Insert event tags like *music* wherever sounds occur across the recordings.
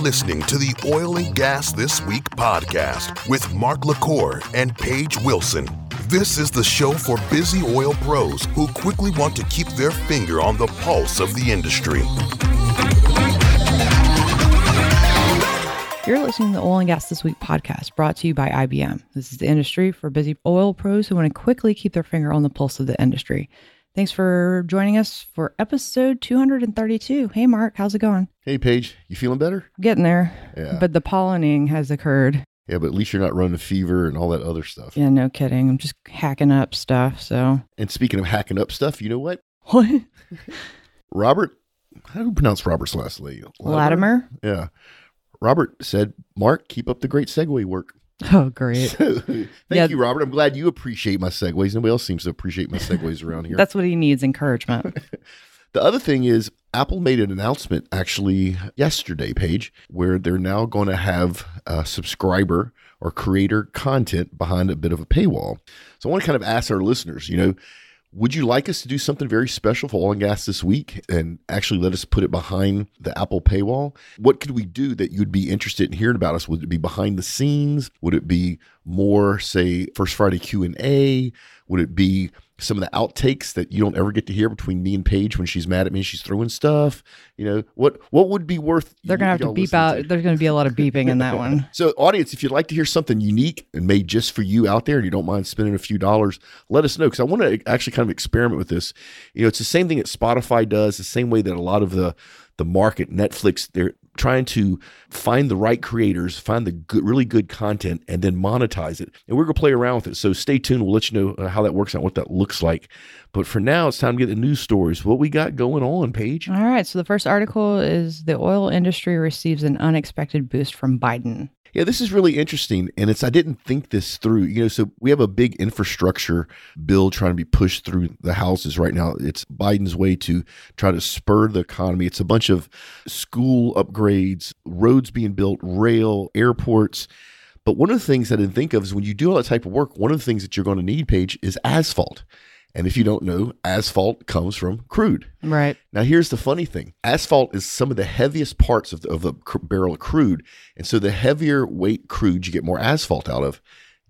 listening to the Oil and Gas This Week podcast with Mark LaCour and Paige Wilson. This is the show for busy oil pros who quickly want to keep their finger on the pulse of the industry. You're listening to the Oil and Gas This Week podcast brought to you by IBM. This is the industry for busy oil pros who want to quickly keep their finger on the pulse of the industry. Thanks for joining us for episode 232. Hey, Mark, how's it going? Hey, Paige, you feeling better? Getting there. Yeah. But the pollinating has occurred. Yeah, but at least you're not running a fever and all that other stuff. Yeah, no kidding. I'm just hacking up stuff. So, And speaking of hacking up stuff, you know what? what? *laughs* Robert, how do you pronounce Robert's last name? Latimer? Yeah. Robert said, Mark, keep up the great segue work. *laughs* Oh, great. *laughs* Thank Yeah. you, Robert. I'm glad you appreciate my segues. Nobody else seems to appreciate my segues around here. That's what he needs encouragement. *laughs* The other thing is, Apple made an announcement actually yesterday, Paige, where they're now going to have a subscriber or creator content behind a bit of a paywall. So I want to kind of ask our listeners, you know, would you like us to do something very special for Oil and Gas this week and actually let us put it behind the Apple paywall? What could we do that you'd be interested in hearing about us? Would it be behind the scenes? Would it be more, say, First Friday Q and A? Would it be some of the outtakes that you don't ever get to hear between me and Paige when she's mad at me and she's throwing stuff? You know, what what would be worth? They're going to have to beep out. to? There's going to be a lot of beeping in that one. *laughs* So, audience, if you'd like to hear something unique and made just for you out there, and you don't mind spending a few dollars, let us know because I want to actually kind of experiment with this. You know, it's the same thing that Spotify does, the same way that a lot of the the market, Netflix, they're trying to find the right creators, find the good, really good content, and then monetize it. And we're gonna play around with it. So stay tuned. We'll let you know uh, how that works out, what that looks like. But for now, it's time to get the news stories. What we got going on, Paige? All right. So the first article is the oil industry receives an unexpected boost from Biden. Yeah, this is really interesting. And it's, I didn't think this through. You know, so we have a big infrastructure bill trying to be pushed through the houses right now. It's Biden's way to try to spur the economy. It's a bunch of school upgrades, roads being built, rail, airports. But one of the things I didn't think of is when you do all that type of work, one of the things that you're going to need, Paige, is asphalt. And if you don't know, asphalt comes from crude. Right. Now, here's the funny thing asphalt is some of the heaviest parts of the, of the cr- barrel of crude. And so, the heavier weight crude you get more asphalt out of.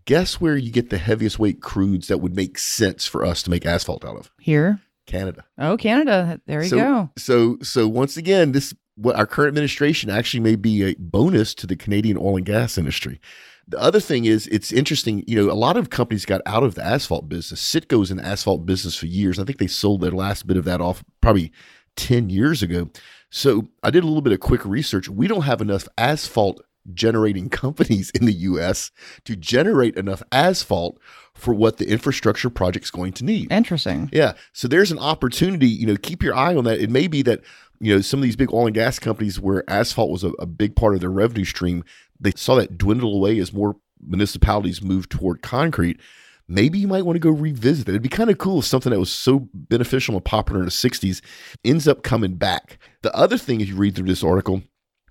Guess where you get the heaviest weight crudes that would make sense for us to make asphalt out of? Here. Canada. Oh, Canada. There you so, go. So, so once again, this what our current administration actually may be a bonus to the Canadian oil and gas industry. The other thing is, it's interesting. You know, a lot of companies got out of the asphalt business. Citgo's in the asphalt business for years. I think they sold their last bit of that off probably ten years ago. So I did a little bit of quick research. We don't have enough asphalt generating *laughs* companies in the U.S. to generate enough asphalt for what the infrastructure project's going to need. Interesting. Yeah. So there's an opportunity, you know, keep your eye on that. It may be that, you know, some of these big oil and gas companies where asphalt was a, a big part of their revenue stream, they saw that dwindle away as more municipalities moved toward concrete. Maybe you might want to go revisit it. It'd be kind of cool if something that was so beneficial and popular in the 60s ends up coming back. The other thing, if you read through this article,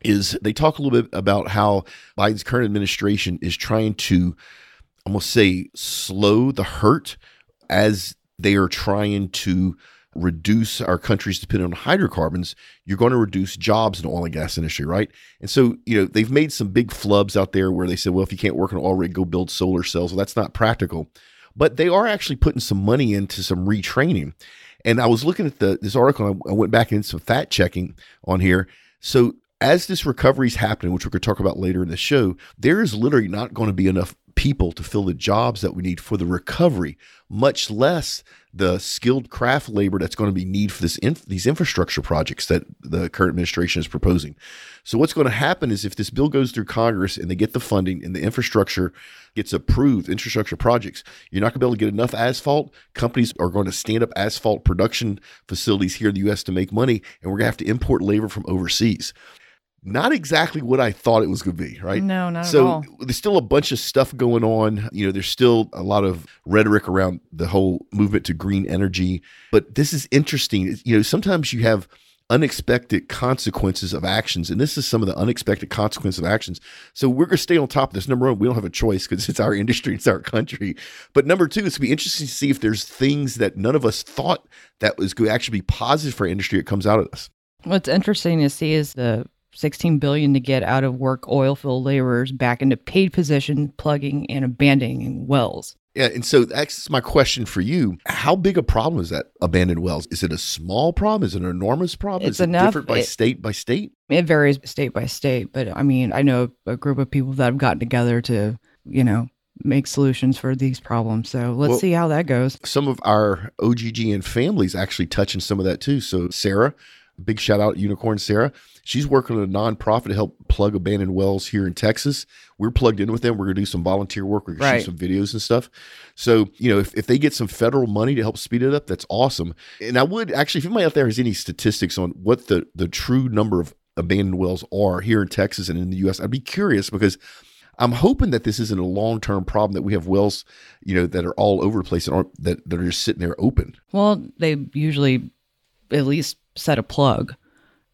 is they talk a little bit about how Biden's current administration is trying to almost say slow the hurt as they are trying to reduce our country's dependence on hydrocarbons, you're going to reduce jobs in the oil and gas industry, right? And so, you know, they've made some big flubs out there where they said, well, if you can't work an oil rig, go build solar cells. Well, that's not practical. But they are actually putting some money into some retraining. And I was looking at the this article, I went back and did some fact checking on here. So as this recovery is happening, which we're going to talk about later in the show, there is literally not going to be enough people to fill the jobs that we need for the recovery, much less the skilled craft labor that's going to be needed for this inf- these infrastructure projects that the current administration is proposing. So what's going to happen is if this bill goes through Congress and they get the funding and the infrastructure gets approved, infrastructure projects, you're not going to be able to get enough asphalt. Companies are going to stand up asphalt production facilities here in the U.S. to make money, and we're going to have to import labor from overseas not exactly what I thought it was going to be, right? No, not so at all. there's still a bunch of stuff going on. You know, there's still a lot of rhetoric around the whole movement to green energy. But this is interesting. You know, sometimes you have unexpected consequences of actions. And this is some of the unexpected consequences of actions. So we're going to stay on top of this. Number one, we don't have a choice because *laughs* it's our industry, it's our country. But number two, it's going to be interesting to see if there's things that none of us thought that was going to actually be positive for industry that comes out of this. What's interesting to see is the 16 billion to get out of work oil field laborers back into paid position plugging and abandoning wells. Yeah, and so that's my question for you. How big a problem is that abandoned wells? Is it a small problem? Is it an enormous problem? It's is it enough- different by it- state by state? It varies state by state, but I mean, I know a group of people that have gotten together to, you know, make solutions for these problems. So let's Well- see how that goes. Some of our OGGN families actually touching some of that too. So Sarah, big shout out Unicorn Sarah. She's working on a nonprofit to help plug abandoned wells here in Texas. We're plugged in with them. We're gonna do some volunteer work. We're gonna Right. shoot some videos and stuff. So, you know, if, if they get some federal money to help speed it up, that's awesome. And I would actually, if anybody out there has any statistics on what the the true number of abandoned wells are here in Texas and in the US, I'd be curious because I'm hoping that this isn't a long term problem that we have wells, you know, that are all over the place and aren't that, that are just sitting there open. Well, they usually at least set a plug.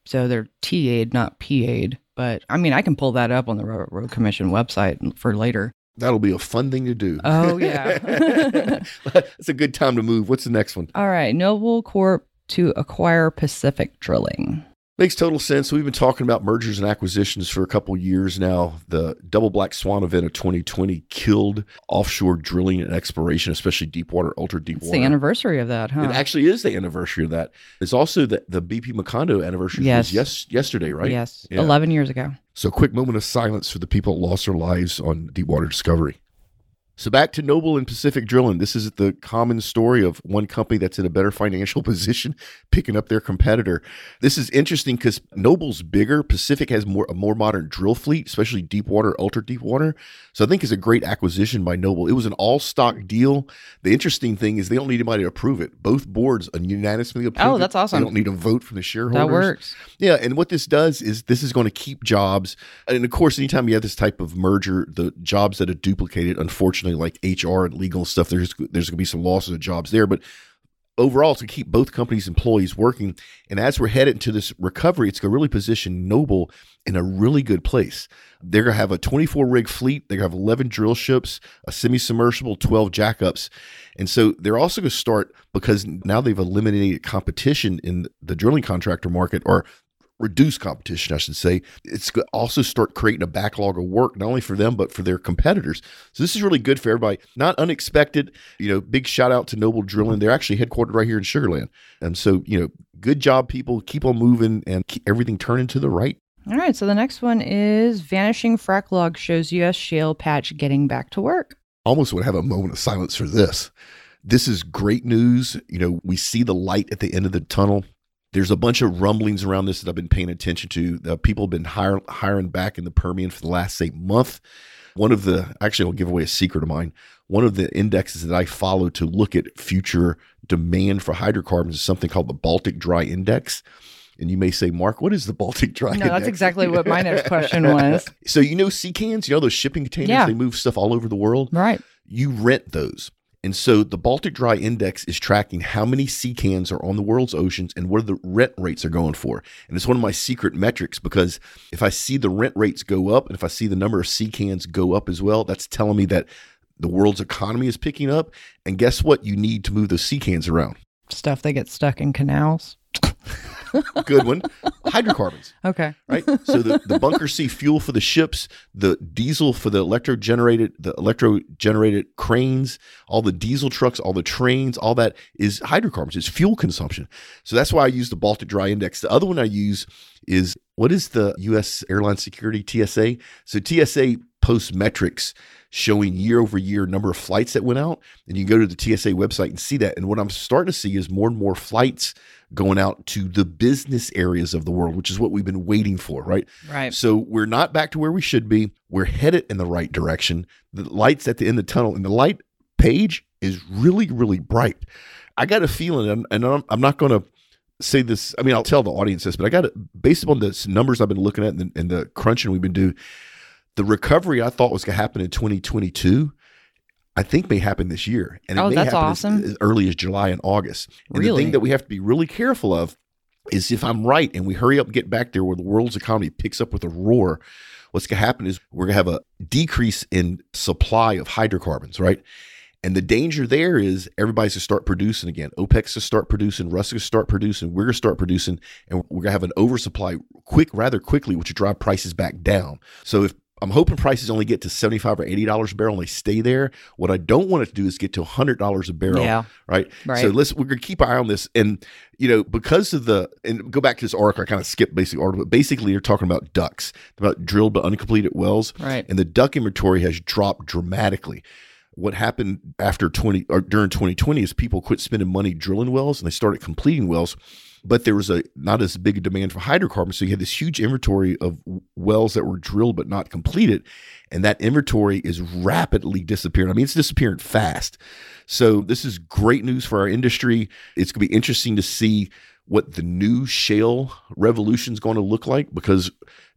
So they're TA'd, not PA'd. But I mean, I can pull that up on the Road, Road Commission website for later. That'll be a fun thing to do. Oh, *laughs* yeah. *laughs* it's a good time to move. What's the next one? All right. Noble Corp to acquire Pacific Drilling. Makes total sense. We've been talking about mergers and acquisitions for a couple years now. The Double Black Swan event of 2020 killed offshore drilling and exploration, especially deep water, ultra deep It's the anniversary of that, huh? It actually is the anniversary of that. It's also the, the BP Macondo anniversary Yes. was yes, yesterday, right? Yes. Yeah. 11 years ago. So, quick moment of silence for the people that lost their lives on Deepwater Discovery. So, back to Noble and Pacific Drilling. This is the common story of one company that's in a better *laughs* financial position picking up their competitor. This is interesting because Noble's bigger. Pacific has more a more modern drill fleet, especially deep water, ultra deep water. So, I think it's a great acquisition by Noble. It was an all stock deal. The interesting thing is they don't need anybody to approve it. Both boards unanimously approved Oh, that's awesome. They don't need a vote from the shareholders. That works. Yeah, and what this does is this is going to keep jobs. And of course, anytime you have this type of merger, the jobs that are duplicated, unfortunately, like HR and legal stuff, there's there's going to be some losses of jobs there. But overall, to keep both companies' employees working. And as we're headed into this recovery, it's going to really position Noble in a really good place. They're going to have a 24 rig fleet. They're going to have 11 drill ships, a semi submersible, 12 jackups. And so they're also going to start because now they've eliminated competition in the drilling contractor market or reduce competition, I should say. It's also start creating a backlog of work, not only for them, but for their competitors. So this is really good for everybody. Not unexpected. You know, big shout out to Noble Drilling. They're actually headquartered right here in Sugar Land. And so, you know, good job, people. Keep on moving and keep everything turning to the right. All right. So the next one is Vanishing Frack Log shows U.S. shale patch getting back to work. almost would have a moment of silence for this. This is great news. You know, we see the light at the end of the tunnel. There's a bunch of rumblings around this that I've been paying attention to. Uh, people have been hire, hiring back in the Permian for the last, say, month. One of the, actually, I'll give away a secret of mine. One of the indexes that I follow to look at future demand for hydrocarbons is something called the Baltic Dry Index. And you may say, Mark, what is the Baltic Dry Index? No, Index? that's exactly what my next question *laughs* was. So, you know, sea cans, you know, those shipping containers, Yeah. they move stuff all over the world Right. you rent those. And so the Baltic Dry Index is tracking how many sea cans are on the world's oceans and what are the rent rates are going for. And it's one of my secret metrics because if I see the rent rates go up and if I see the number of sea cans go up as well, that's telling me that the world's economy is picking up. And guess what? You need to move those sea cans around. Stuff that gets stuck in canals. *laughs* Good one. Hydrocarbons. Okay. right? So the, the bunker C fuel for the ships, the diesel for the electro generated, the electro generated cranes, all the diesel trucks, all the trains, all that is hydrocarbons. It's fuel consumption. So that's why I use the Baltic Dry Index. The other one I use is what is the U.S. Airline Security TSA? So TSA posts metrics showing year over year number of flights that went out, and you can go to the TSA website and see that. And what I'm starting to see is more and more flights going out to the business areas of the world, which is what we've been waiting for, right? Right. So we're not back to where we should be. We're headed in the right direction. The lights at the end of the tunnel, and the light Paige is really, really bright. I got a feeling, and, and I'm, I'm not going to say this. I mean, I'll tell the audience this, but I got it based upon the numbers I've been looking at and the, and the crunching we've been doing. The recovery I thought was going to happen in 2022. I think may happen this year, and it Oh, may that's happen as- awesome. as, early as July and August. And the thing that we have to be really careful of is if I'm right and we hurry up and get back there where the world's economy picks up with a roar, what's going to happen is we're going to have a decrease in supply of hydrocarbons, right? And the danger there is everybody's going to start producing again. OPEC's going to start producing, Russia's going to start producing, we're going to start producing, and we're going to have an oversupply quick, rather quickly, which will drive prices back down. So if I'm hoping prices only get to 75 or 80 dollars a barrel and they stay there. What I don't want it to do is get to 100 dollars a barrel. Yeah. Right? Right. So let's we're going to keep an eye on this and you know because of the and go back to this article I kind of skipped basic article but basically you're talking about ducks about drilled but uncompleted wells Right. and the duck inventory has dropped dramatically. What happened after 20 or during 2020 is people quit spending money drilling wells and they started completing wells, but there was a not as big a demand for hydrocarbons. So you had this huge inventory of wells that were drilled but not completed, and that inventory is rapidly disappearing. I mean, it's disappearing fast. So this is great news for our industry. It's going to be interesting to see what the new shale revolution is going to look like because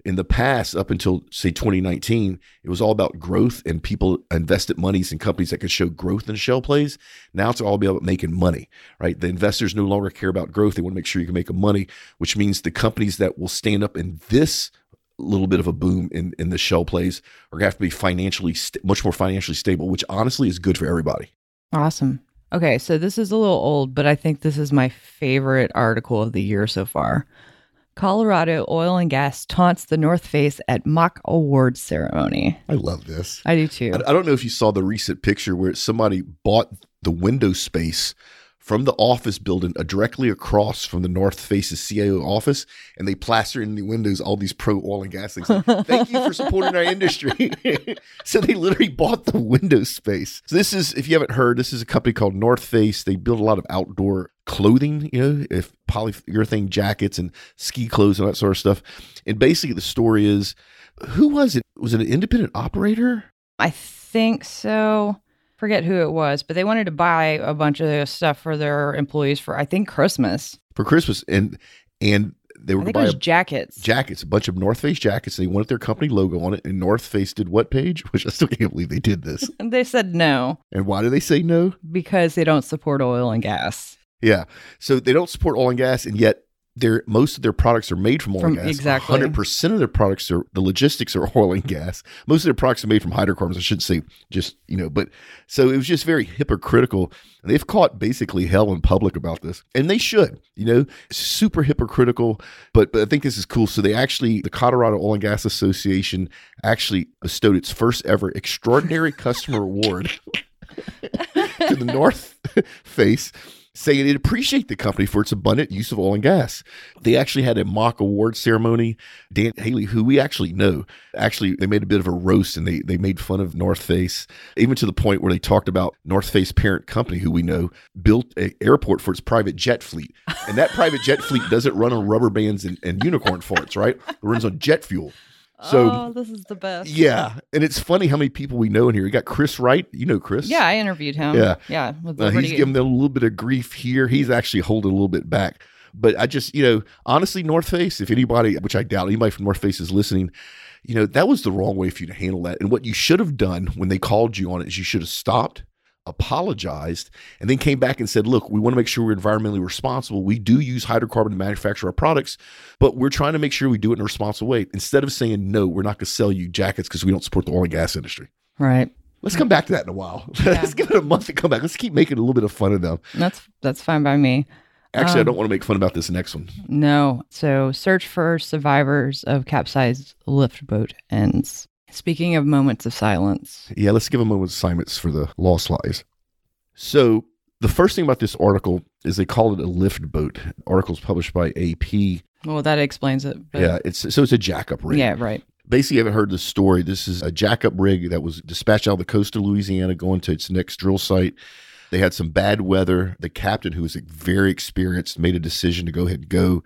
in the past up until say 2019 it was all about growth and people invested monies in companies that could show growth in shale plays now it's all about making money right the investors no longer care about growth they want to make sure you can make money which means the companies that will stand up in this little bit of a boom in, in the shale plays are going to have to be financially st- much more financially stable which honestly is good for everybody Awesome. Okay, so this is a little old, but I think this is my favorite article of the year so far. Colorado Oil and Gas taunts the North Face at mock awards ceremony. i love this I do too. I, I don't know if you saw the recent picture where somebody bought the window space from the office building uh, directly across from the North Face's CIO office, and they plastered in the windows all these pro oil and gas things. Like, *laughs* Thank you for supporting our industry. *laughs* so they literally bought the window space. So this is, if you haven't heard, this is a company called North Face. They build a lot of outdoor clothing, you know, if polyurethane jackets and ski clothes and that sort of stuff. And basically, the story is, who was it? Was it an independent operator? I think so. Forget who it was, but they wanted to buy a bunch of stuff for their employees for I think Christmas. for Christmas, and and they were going to buy a jackets. jackets, a bunch of North Face jackets. And they wanted their company logo on it, and North Face did what Paige? *laughs* Which I still can't believe they did this. and *laughs* they said no and why do they say no? because they don't support oil and gas. Yeah, so they don't support oil and gas, and yet their most of their products are made from oil From- and gas. exactly. hundred percent of their products are the logistics are *laughs* oil and gas. Most of their products are made from hydrocarbons. I shouldn't say, just you know, but so it was just very hypocritical. They've caught basically hell in public about this, and they should. You know, super hypocritical. But but I think this is cool. So they actually, the Colorado Oil and Gas Association actually bestowed its first ever extraordinary customer *laughs* award *laughs* to the North Face, saying it appreciate the company for its abundant use of oil and gas. They actually had a mock award ceremony. Dan Haley, who we actually know, actually they made a bit of a roast and they they made fun of North Face, even to the point where they talked about North Face parent company, who we know built an airport for its private jet fleet, and that private jet fleet doesn't run on rubber bands and, and unicorn farts, right? It runs on jet fuel. So oh, this is the best. yeah, and it's funny how many people we know in here. We got Chris Wright, you know Chris. Yeah, I interviewed him. Yeah. Yeah. Uh, he's giving them a little bit of grief here. He's actually holding a little bit back. But I just, you know, honestly, North Face, if anybody, which I doubt anybody from North Face is listening, you know, that was the wrong way for you to handle that. And what you should have done when they called you on it is you should have stopped, apologized, and then came back and said, look, we want to make sure we're environmentally responsible. We do use hydrocarbon to manufacture our products, but we're trying to make sure we do it in a responsible way. Instead of saying, no, we're not going to sell you jackets because we don't support the oil and gas industry. right. Let's come back to that in a while. *laughs* Let's give it a month to come back. Let's keep making a little bit of fun of them. That's that's fine by me. Actually, I Um, don't want to make fun about this next one. No. So, search for survivors of capsized lift boat ends. Speaking of moments of silence, Yeah, let's give a moment of silence for the lost lives. So the first thing about this article is they call it a lift boat. Articles published by AP. well, that explains it. Yeah, it's so it's a jackup rig. Yeah, right. Basically, you haven't heard the story. This is a jackup rig that was dispatched out of the coast of Louisiana, going to its next drill site. They had some bad weather. The captain, who was very experienced, made a decision to go ahead and go.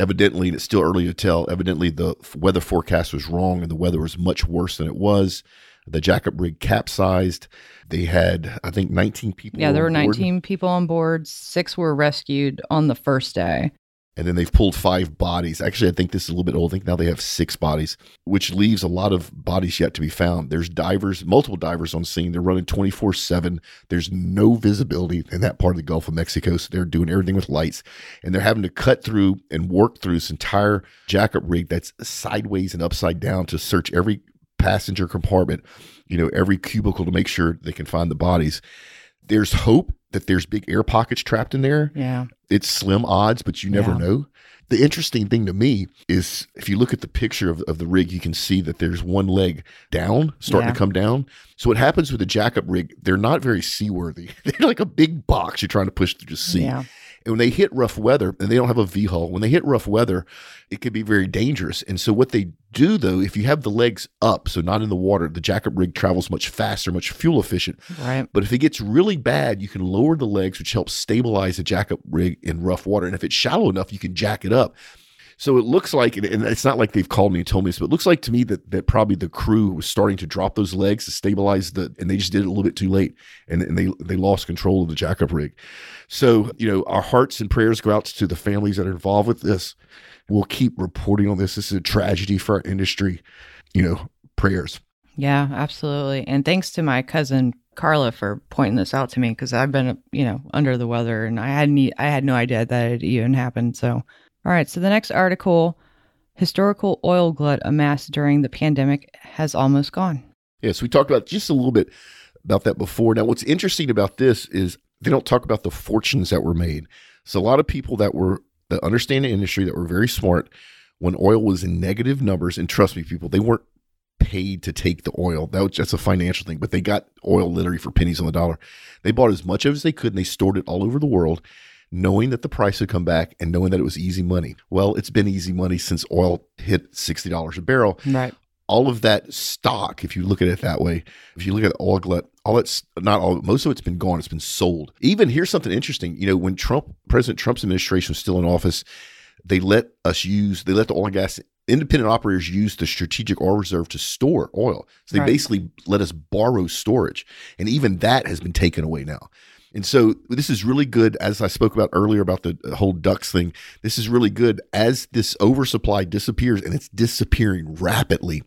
Evidently, and it's still early to tell. Evidently, the weather forecast was wrong, and the weather was much worse than it was. The jackup rig capsized. They had, I think, 19 people. Yeah, there were on board. 19 people on board. Six were rescued on the first day. And then they've pulled five bodies. Actually, I think this is a little bit old. I think now they have six bodies, which leaves a lot of bodies yet to be found. There's divers, multiple divers on scene. They're running 24 7. There's no visibility in that part of the Gulf of Mexico. So they're doing everything with lights and they're having to cut through and work through this entire jackup rig that's sideways and upside down to search every passenger compartment. you know, every cubicle to make sure they can find the bodies. There's hope that there's big air pockets trapped in there. Yeah. It's slim odds, but you never Yeah. know. The interesting thing to me is if you look at the picture of, of the rig, you can see that there's one leg down, starting Yeah. to come down. So what happens with the jackup rig, they're not very seaworthy. *laughs* They're like a big box you're trying to push through the sea. Yeah. And when they hit rough weather, and they don't have a V hull, when they hit rough weather, it could be very dangerous. And so, what they do though, if you have the legs up, so not in the water, the jackup rig travels much faster, much fuel efficient. Right. But if it gets really bad, you can lower the legs, which helps stabilize the jackup rig in rough water. And if it's shallow enough, you can jack it up. So it looks like, and- it's not like they've called me and told me this, but it looks like to me that that probably the crew was starting to drop those legs to stabilize the, and they just did it a little bit too late, and, and they they lost control of the jackup rig. So you know, our hearts and prayers go out to the families that are involved with this. We'll keep reporting on this. This is a tragedy for our industry. You know, prayers. Yeah, absolutely. And thanks to my cousin Carla for pointing this out to me because I've been, you know, under the weather and I hadn't, I had no idea that it even happened. So, all right. So the next article, historical oil glut amassed during the pandemic has almost gone. Yes, we talked about just a little bit about that before. Now, what's interesting about this is they don't talk about the fortunes that were made. So, a lot of people that were that understand the industry that were very smart when oil was in negative numbers, and trust me, people, they weren't paid to take the oil. That was just a financial thing, but they got oil literally for pennies on the dollar. They bought as much of as they could, and they stored it all over the world. Knowing that the price would come back and knowing that it was easy money. Well, it's been easy money since oil hit $60 a barrel Right. all of that stock, if you look at it that way, if you look at oil glut, all that's not all, most of it's been gone. It's been sold. Even here's something interesting. You know, when Trump, President Trump's administration was still in office, they let us use, they let the oil and gas independent operators use the strategic oil reserve to store oil. So they Right. basically let us borrow storage. And even that has been taken away now. And so this is really good, as I spoke about earlier about the whole ducks thing. This is really good as this oversupply disappears, and it's disappearing rapidly.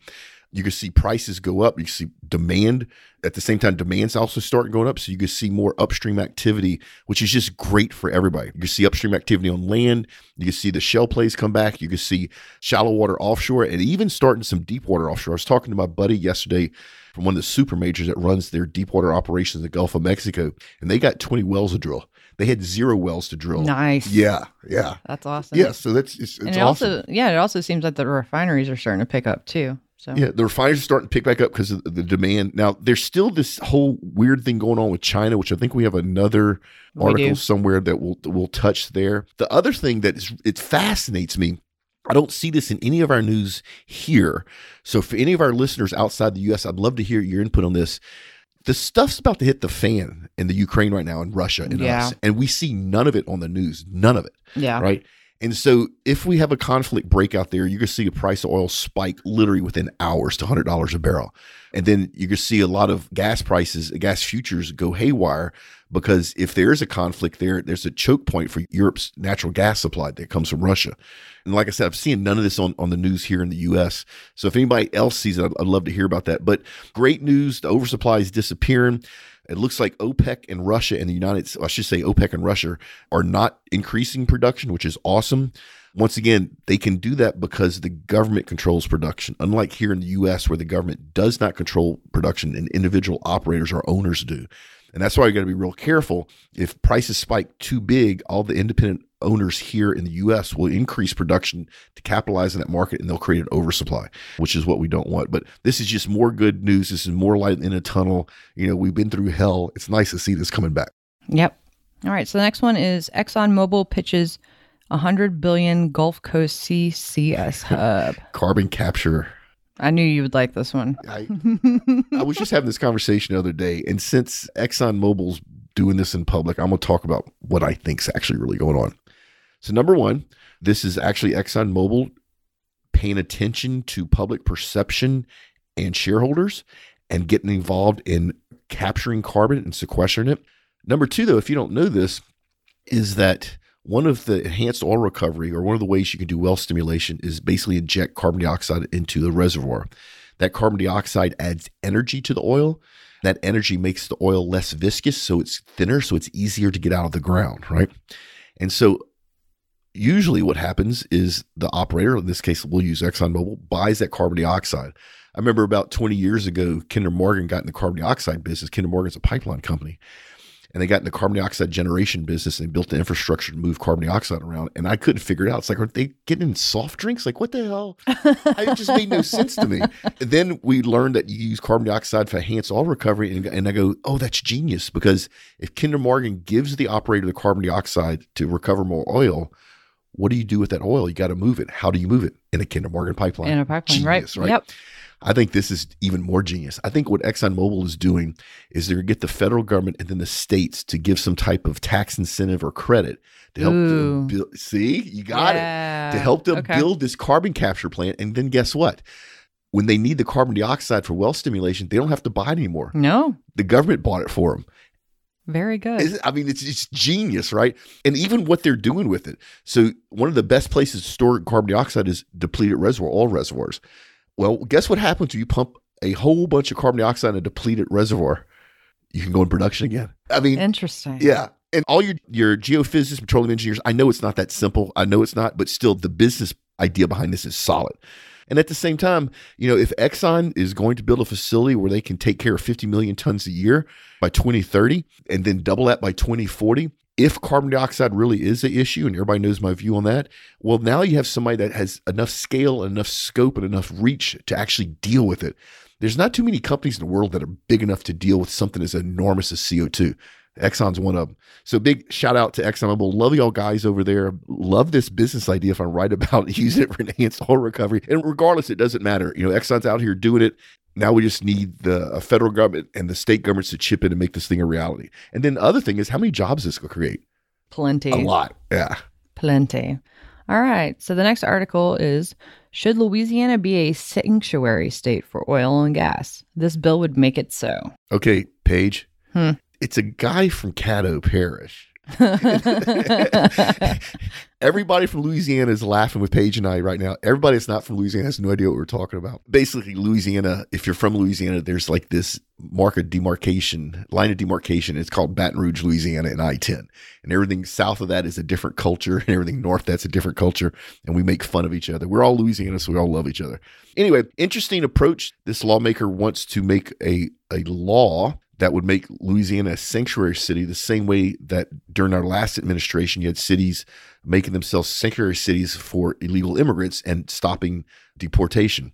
You can see prices go up. You can see demand at the same time. Demand's also starting going up, so you can see more upstream activity, which is just great for everybody. You can see upstream activity on land. You can see the shale plays come back. You can see shallow water offshore, and even starting some deep water offshore. I was talking to my buddy yesterday from one of the super majors that runs their deep water operations in the Gulf of Mexico, and they got 20 wells to drill. They had zero wells to drill. Nice. Yeah, yeah, That's awesome. yeah. So that's it's, it's and it awesome. also, yeah, it also seems like the refineries are starting to pick up too. So, Yeah, the refineries are starting to pick back up because of the demand. Now, there's still this whole weird thing going on with China, which I think we have another We article do. somewhere that we'll we'll touch there. The other thing that is it fascinates me. I don't see this in any of our news here. So for any of our listeners outside the US, I'd love to hear your input on this. The stuff's about to hit the fan in the Ukraine right now in Russia and Yeah. us. And we see none of it on the news. None of it yeah. right? And so, if we have a conflict break out there, you can see the price of oil spike literally within hours to hundred dollars a barrel, and then you can see a lot of gas prices, gas futures go haywire because if there is a conflict there, there's a choke point for Europe's natural gas supply that comes from Russia. And like I said, I've seen none of this on, on the news here in the U.S. So if anybody else sees it, I'd, I'd love to hear about that. But great news: the oversupply is disappearing. It looks like OPEC and Russia and the United, I should say OPEC and Russia are not increasing production, which is awesome. Once again, they can do that because the government controls production. Unlike here in the US, where the government does not control production and individual operators or owners do. And that's why you got to be real careful. If prices spike too big, all the independent owners here in the US will increase production to capitalize on that market and they'll create an oversupply, which is what we don't want. But this is just more good news. This is more light in a tunnel. You know, we've been through hell. It's nice to see this coming back. Yep. All right. So the next one is ExxonMobil pitches 100 billion Gulf Coast CCS *laughs* hub. Carbon capture. I knew you would like this one. *laughs* I, I was just having this conversation the other day, and since ExxonMobil's doing this in public, I'm going to talk about what I think's actually really going on. So, number one, this is actually ExxonMobil paying attention to public perception and shareholders and getting involved in capturing carbon and sequestering it. Number two, though, if you don't know this, is that one of the enhanced oil recovery or one of the ways you can do well stimulation is basically inject carbon dioxide into the reservoir. That carbon dioxide adds energy to the oil. That energy makes the oil less viscous, so it's thinner, so it's easier to get out of the ground, right? And so usually what happens is the operator, in this case we'll use ExxonMobil, buys that carbon dioxide. I remember about 20 years ago, Kinder Morgan got in the carbon dioxide business. Kinder Morgan's a pipeline company. And they got in the carbon dioxide generation business and built the infrastructure to move carbon dioxide around. And I couldn't figure it out. It's like, are they getting in soft drinks? Like, what the hell? *laughs* it just made no sense to me. And then we learned that you use carbon dioxide for enhanced oil recovery. And, and I go, oh, that's genius. Because if Kinder Morgan gives the operator the carbon dioxide to recover more oil, what do you do with that oil? You got to move it. How do you move it? In a Kinder Morgan pipeline. In a pipeline, Genius, right? Yep. I think this is even more genius. I think what ExxonMobil is doing is they're going to get the federal government and then the states to give some type of tax incentive or credit to help them build. See, you got Yeah. it. To help them Okay. build this carbon capture plant. And then guess what? When they need the carbon dioxide for well stimulation, they don't have to buy it anymore. No, The government bought it for them. Very good. I mean, it's it's genius, right? And even what they're doing with it. So one of the best places to store carbon dioxide is depleted reservoir, all reservoirs. Well, guess what happens when you pump a whole bunch of carbon dioxide in a depleted reservoir? You can go in production again. I mean, Interesting. yeah. And all your your geophysicists, petroleum engineers, I know it's not that simple. I know it's not, but still the business idea behind this is solid. And at the same time, you know, if Exxon is going to build a facility where they can take care of 50 million tons a year by 2030 and then double that by 2040, if carbon dioxide really is an issue, and everybody knows my view on that, well, now you have somebody that has enough scale, enough scope, and enough reach to actually deal with it. There's not too many companies in the world that are big enough to deal with something as enormous as CO2. Exxon's one of them. So big shout out to Exxon ExxonMobil. Love y'all guys over there. Love this business idea if I'm right about *laughs* using it for enhanced oil recovery. And regardless, it doesn't matter. You know, Exxon's out here doing it. Now we just need the federal government and the state governments to chip in and make this thing a reality. And then the other thing is how many jobs this will create? Plenty. A lot. Yeah. Plenty. All right. So the next article is Should Louisiana be a sanctuary state for oil and gas? This bill would make it so. Okay, Paige. Hmm. It's a guy from Caddo Parish. *laughs* Everybody from Louisiana is laughing with Paige and I right now. Everybody that's not from Louisiana has no idea what we're talking about. Basically, Louisiana, if you're from Louisiana, there's like this mark of demarcation, line of demarcation. It's called Baton Rouge, Louisiana, and I 10. And everything south of that is a different culture, and everything north, that's a different culture. And we make fun of each other. We're all Louisiana, so we all love each other. Anyway, interesting approach. This lawmaker wants to make a, a law that would make Louisiana a sanctuary city the same way that during our last administration, you had cities making themselves sanctuary cities for illegal immigrants and stopping deportation.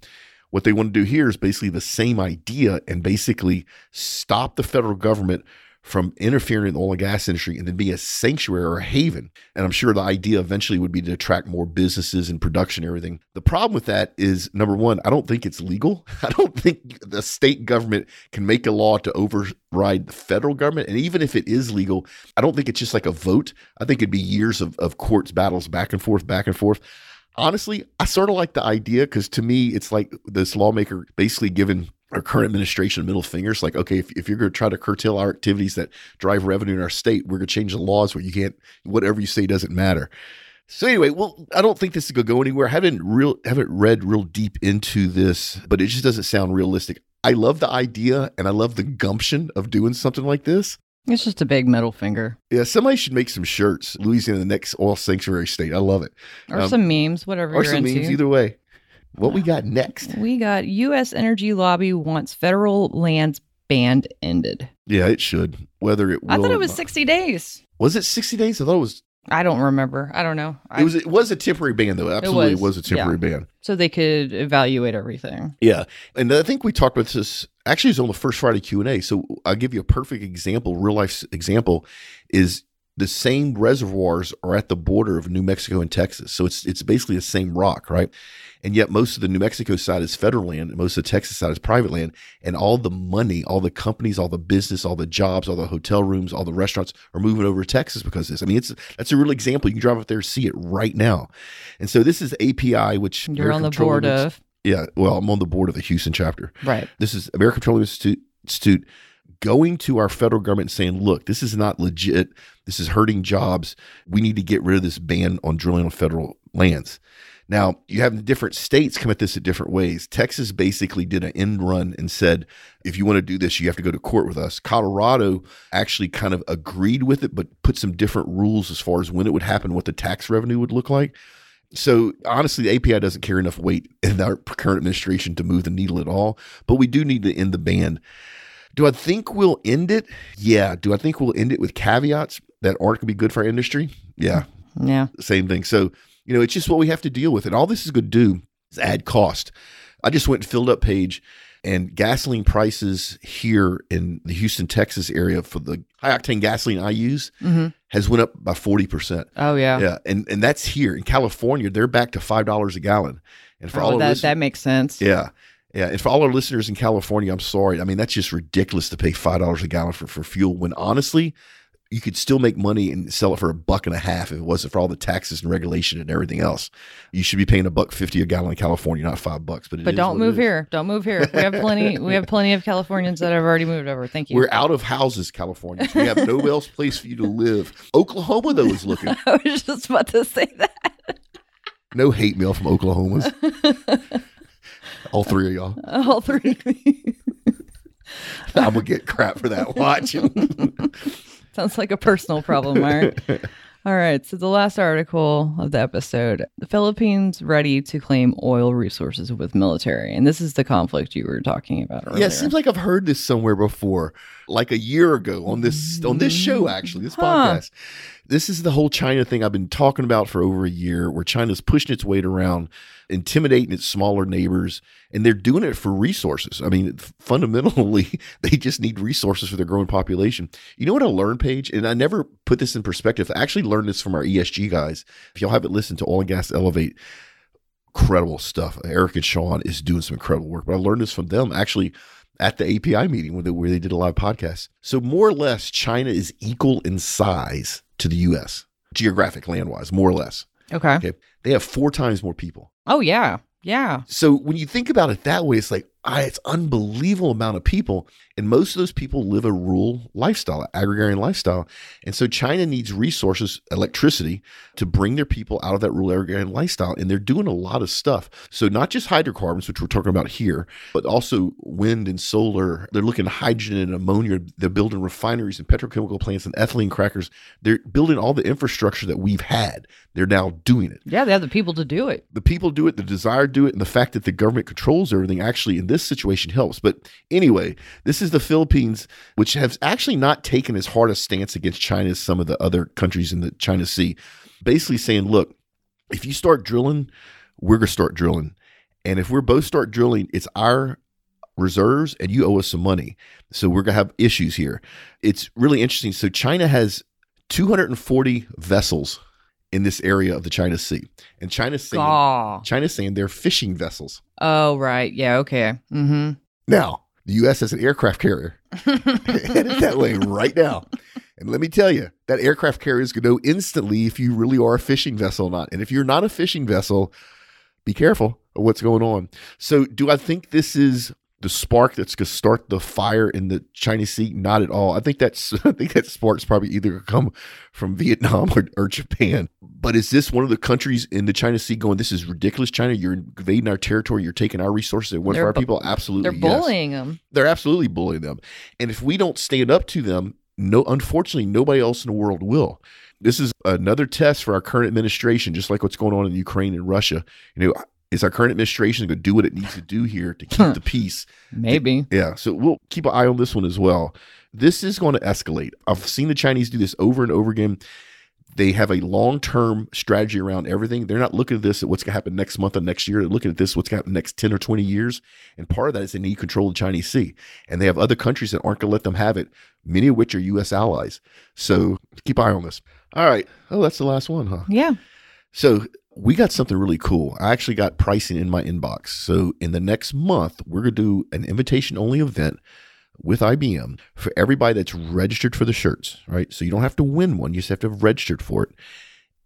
What they want to do here is basically the same idea and basically stop the federal government from interfering in the oil and gas industry and then be a sanctuary or a haven. And I'm sure the idea eventually would be to attract more businesses and production and everything. The problem with that is number one, I don't think it's legal. *laughs* I don't think the state government can make a law to override the federal government. And even if it is legal, I don't think it's just like a vote. I think it'd be years of, of courts battles back and forth, back and forth. Honestly, I sort of like the idea because to me, it's like this lawmaker basically giving our current administration middle fingers like okay if, if you're going to try to curtail our activities that drive revenue in our state we're going to change the laws where you can't whatever you say doesn't matter. So anyway well i don't think this is going to go anywhere. I haven't real haven't read real deep into this but it just doesn't sound realistic. I love the idea and i love the gumption of doing something like this. It's just a big middle finger. Yeah somebody should make some shirts louisiana the next oil sanctuary state. I love it. Or Um, some memes, whatever or you're some into. memes either way what we got next We got U.S. Energy Lobby wants federal lands banned ended. yeah it should whether it will I thought it was 60 days. was it 60 days i thought it was I don't remember. I don't know. I, It was it was a temporary ban though. Absolutely, it was, was, a temporary ban. so they could evaluate everything. Yeah, and I think we talked about this. Actually, it was on the first Friday Q and A. So I'll give you a perfect example, real life example, is the same reservoirs are at the border of New Mexico and Texas. So it's it's basically the same rock, right? And yet most of the New Mexico side is federal land, and most of the Texas side is private land. And all the money, all the companies, all the business, all the jobs, all the hotel rooms, all the restaurants are moving over to Texas because of this. I mean, it's that's a real example. You can drive up there and see it right now. And so this is API, which You're on American the board of. yeah, well, I'm on the board of the Houston chapter. Right. This is American Petroleum Institute, Institute going to our federal government saying, look, this is not legit. This is hurting jobs. We need to get rid of this ban on drilling on federal lands. Now, you have different states come at this in different ways. Texas basically did an end run and said, if you want to do this, you have to go to court with us. Colorado actually kind of agreed with it, but put some different rules as far as when it would happen, what the tax revenue would look like. So honestly, the API doesn't carry enough weight in our current administration to move the needle at all. But we do need to end the ban. Do I think we'll end it? Yeah. Do I think we'll end it with caveats that aren't going to be good for our industry? Yeah. Yeah. Same thing. So, you know, it's just what we have to deal with. And all this is going to do is add cost. I just went and filled up Paige and gasoline prices here in the Houston, Texas area for the high octane gasoline I use hmm has went up by 40%. Oh yeah. Yeah. And and that's here in California, they're back to $5 a gallon. And for all Oh, our that that makes sense. yeah. Yeah. And for all our listeners in California, I'm sorry. I mean, that's just ridiculous to pay $5 a gallon for, for fuel when honestly, you could still make money and sell it for a buck and a half if it wasn't for all the taxes and regulation and everything else. You should be paying a buck fifty a gallon in California, not five bucks. But But don't move here. Don't move here. We have plenty. *laughs* we have plenty of Californians that have already moved over. Thank you. We're out of houses, California. We have no else place for you to live. Oklahoma, though, is looking. *laughs* I was just about to say that. No hate mail from Oklahomas. *laughs* All three of y'all. *laughs* All three. I'm gonna get crap for that. Watch. *laughs* Sounds like a personal problem, Mark. *laughs* All right. So the last article of the episode: the Philippines ready to claim oil resources with military, and this is the conflict you were talking about earlier. Yeah, it seems like I've heard this somewhere before, like a year ago on this on this show. Mm-hmm. Actually, this Huh. podcast. This is the whole China thing I've been talking about for over a year, where China's pushing its weight around, intimidating its smaller neighbors, and they're doing it for resources. I mean, fundamentally, *laughs* they just need resources for their growing population. You know what I learned, Paige and I never put this in perspective. I actually learned this from our ESG guys. If y'all haven't listened to Oil and Gas Elevate, incredible stuff. Eric and Sean is doing some incredible work. But I learned this from them actually at the API meeting where they, where they did a live podcast. So more or less, China is equal in size to the U.S. geographic land wise, more or less. okay. Okay, they have four times more people. Oh yeah, yeah. So when you think about it that way, it's like ah, it's unbelievable amount of people, and most of those people live a rural lifestyle, agrarian lifestyle, and so China needs resources, electricity, to bring their people out of that rural agrarian lifestyle, and they're doing a lot of stuff. So not just hydrocarbons, which we're talking about here, but also wind and solar. They're looking at hydrogen and ammonia. They're building refineries and petrochemical plants and ethylene crackers. They're building all the infrastructure that we've had. They're now doing it Yeah, they have the people to do it. the people do it, the desire to do it, and the fact that the government controls everything actually in this situation helps. But anyway, this is the Philippines, which has actually not taken as hard a stance against China as some of the other countries in the China Sea. Basically saying, look, if you start drilling, we're going to start drilling. And if we're both start drilling, it's our reserves and you owe us some money. So we're going to have issues here. It's really interesting. So China has 240 vessels in this area of the China Sea. And China's saying, Gaw. China's saying they're fishing vessels. Oh right. Yeah. Okay. Mm-hmm. Now, the U.S. has an aircraft carrier *laughs* headed that way right now. And let me tell you, that aircraft carrier is going to know instantly if you really are a fishing vessel or not. And if you're not a fishing vessel, be careful of what's going on. So, do I think this is the spark that's going to start the fire in the Chinese Sea? Not at all. I think that's *laughs* I think that spark's probably either going to come from Vietnam or, or Japan. But is this one of the countries in the China Sea going? This is ridiculous, China. You're invading our territory. You're taking our resources. One They're our bu- people. Absolutely, They're yes bullying them. they're absolutely bullying them. And if we don't stand up to them, no, unfortunately, nobody else in the world will. This is another test for our current administration, just like what's going on in Ukraine and Russia. You know, is our current administration going to do what it needs to do here to keep the peace? Maybe. Yeah, so we'll keep an eye on this one as well. This is going to escalate. I've seen the Chinese do this over and over again. They have a long term strategy around everything. They're not looking at this at what's going to happen next month or next year. They're looking at this what's going to happen next 10 or 20 years. And part of that is they need control of the Chinese Sea. And they have other countries that aren't going to let them have it, many of which are U.S. allies. So keep an eye on this. All right. Oh, that's the last one, huh? Yeah. So we got something really cool. I actually got pricing in my inbox. So in the next month, we're going to do an invitation only event with IBM for everybody that's registered for the shirts, right? So you don't have to win one, you just have to have registered for it.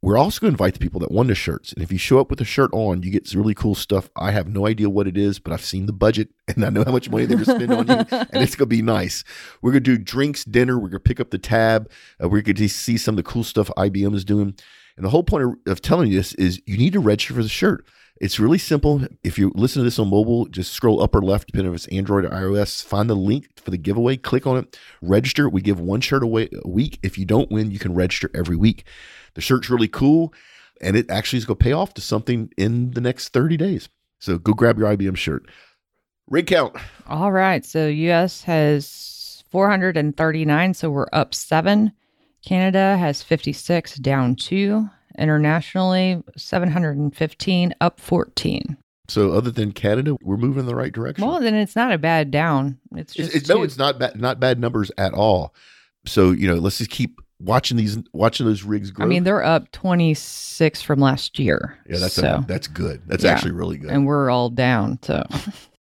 We're also going to invite the people that won the shirts. And if you show up with a shirt on, you get some really cool stuff. I have no idea what it is, but I've seen the budget *laughs* and I know how much money they're going to spend on you. And it's going to be nice. We're going to do drinks, dinner. We're going to pick up the tab. Uh, we're going to see some of the cool stuff IBM is doing. And the whole point of, of telling you this is you need to register for the shirt. It's really simple. If you listen to this on mobile, just scroll upper left, depending if it's Android or iOS, find the link for the giveaway, click on it, register. We give one shirt away a week. If you don't win, you can register every week. The shirt's really cool. and it actually is going to pay off to something in the next 30 days. So go grab your IBM shirt. Rig count. All right. So US has 439, so we're up seven. Canada has 56, down two. Internationally, 715, up 14. So other than Canada, we're moving in the right direction. Well, then it's not a bad down. It's It's- just it's- no, it's not bad. Not bad numbers at all. So you know, let's just keep watching these, watching those rigs grow. I mean, they're up 26 from last year. yeah, that's so, a, that's good. That's Yeah. actually really good. and we're all down. So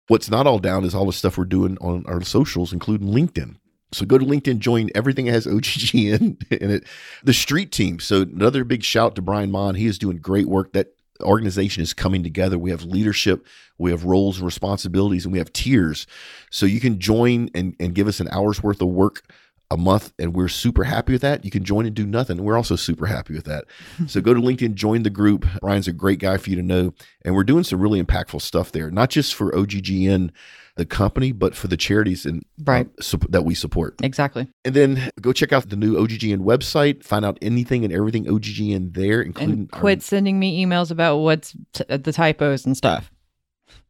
What's not all down is all the stuff we're doing on our socials, including LinkedIn. So go to LinkedIn, join everything that has OGG in, *laughs* in it. The street team. So another big shout to Brian Mon. He is doing great work. That organization is coming together. We have leadership, we have roles and responsibilities, and we have tiers. So you can join and, and give us an hour's worth of work a month, and we're super happy with that. You can join and do nothing. We're also super happy with that. *laughs* so go to LinkedIn, join the group. Brian's a great guy for you to know. And we're doing some really impactful stuff there, not just for OGGN, the company, but for the charities and Right. uh, sup- that we support. exactly. And then go check out the new OGGN website, find out anything and everything OGGN there, including And quit sending me emails about what's t- the typos and stuff.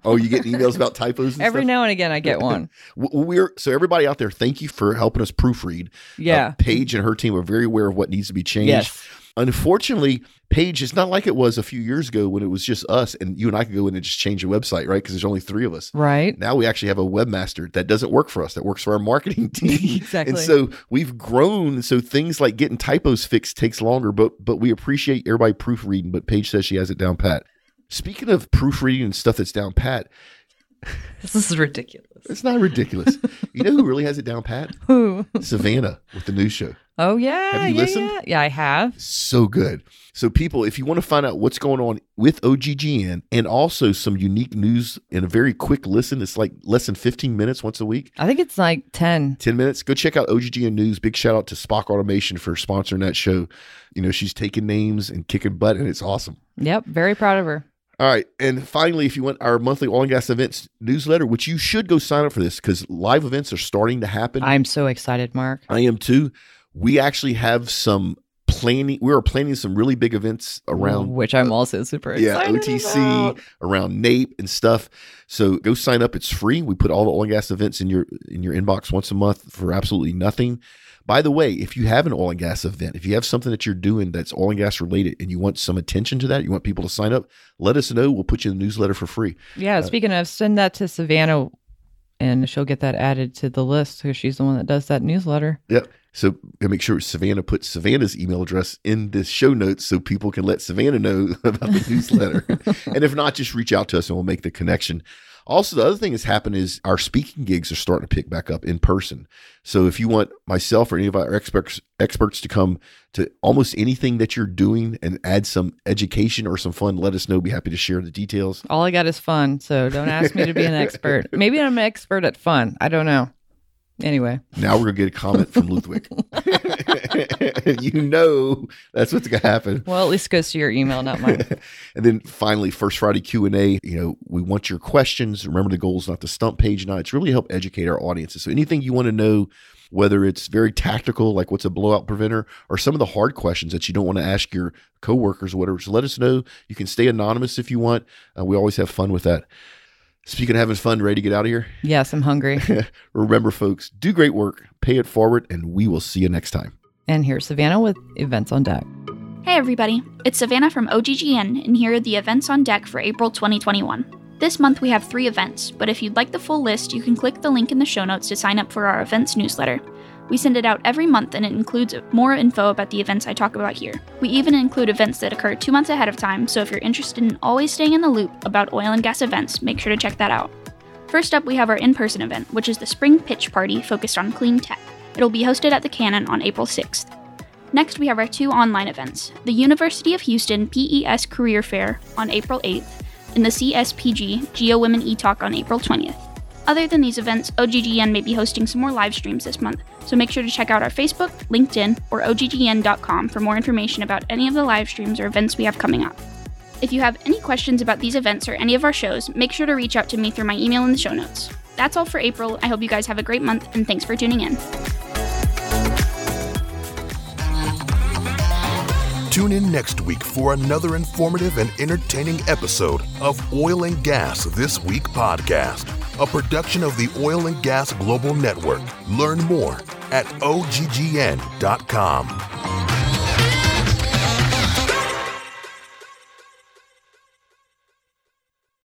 Oh, you get emails about typos and *laughs* Every stuff? now and again, I get one. *laughs* We're so everybody out there, thank you for helping us proofread. Yeah. Uh, Paige and her team are very aware of what needs to be changed. yes. Unfortunately, Paige is not like it was a few years ago when it was just us and you and I could go in and just change the website, right? Because there's only three of us. Right. Now we actually have a webmaster that doesn't work for us, that works for our marketing *laughs* team. exactly. And so we've grown. So things like getting typos fixed takes longer, but but we appreciate everybody proofreading. But Paige says she has it down pat. Speaking of proofreading and stuff that's down pat, this is ridiculous. it's not ridiculous. you know who really has it down pat? *laughs* Who? Savannah with the news show. Oh yeah. Have you yeah, listened? Yeah. yeah, I have. So good. So, people, if you want to find out what's going on with OGGN and also some unique news in a very quick listen, it's like less than 15 minutes once a week, I think it's like 10. 10 minutes, go check out OGGN News. Big shout out to SPOC Automation for sponsoring that show. You know, she's taking names and kicking butt, and it's awesome. Yep. Very proud of her. All right. And finally, if you want our monthly oil and gas events newsletter, which you should go sign up for this because live events are starting to happen. I'm so excited, Mark. I am too. We actually have some planning. We are planning some really big events around which I'm uh, also super excited. yeah. OTC, about. around NAPE and stuff. So go sign up. It's free. We put all the oil and gas events in your in your inbox once a month for absolutely nothing. By the way, if you have an oil and gas event, if you have something that you're doing that's oil and gas related and you want some attention to that, you want people to sign up, let us know. We'll put you in the newsletter for free. Yeah. Uh, speaking of, send that to Savannah, and she'll get that added to the list because she's the one that does that newsletter. Yep. So make sure Savannah puts Savannah's email address in the show notes so people can let Savannah know *laughs* about the newsletter. *laughs* and if not, just reach out to us and we'll make the connection. Also, the other thing that's happened is our speaking gigs are starting to pick back up in person. So if you want myself or any of our experts experts to come to almost anything that you're doing and add some education or some fun, let us know. Be happy to share the details. All I got is fun, so don't ask me to be an *laughs* expert. Maybe I'm an expert at fun. I don't know. Anyway, Now we're gonna get a comment from Ludwig. *laughs* you know that's what's gonna happen. well, at least it goes to your email, not mine. *laughs* and then finally, First Friday Q and A. You know, we want your questions. Remember, the goal is not the stump Paige. Now, it's really help educate our audiences. So anything you want to know, whether it's very tactical, like what's a blowout preventer, or some of the hard questions that you don't want to ask your coworkers or whatever, so let us know. You can stay anonymous if you want. Uh, we always have fun with that. Speaking of having fun, ready to get out of here? Yes, I'm hungry. *laughs* Remember, folks, do great work, pay it forward, and we will see you next time. And here's Savannah with events on deck. Hey everybody, it's Savannah from OGGN, and here are the events on deck for April 2021. This month we have three events, but if you'd like the full list, you can click the link in the show notes to sign up for our events newsletter. We send it out every month and it includes more info about the events I talk about here. We even include events that occur two months ahead of time, so if you're interested in always staying in the loop about oil and gas events, make sure to check that out. First up, we have our in person event, which is the Spring Pitch Party focused on clean tech. It'll be hosted at the Cannon on April 6th. Next, we have our two online events the University of Houston PES Career Fair on April 8th, and the CSPG Geo Women E Talk on April 20th. Other than these events, OGGN may be hosting some more live streams this month, so make sure to check out our Facebook, LinkedIn, or OGGN.com for more information about any of the live streams or events we have coming up. If you have any questions about these events or any of our shows, make sure to reach out to me through my email in the show notes. That's all for April. I hope you guys have a great month, and thanks for tuning in. Tune in next week for another informative and entertaining episode of Oil and Gas This Week podcast, a production of the Oil and Gas Global Network. Learn more at oggn.com.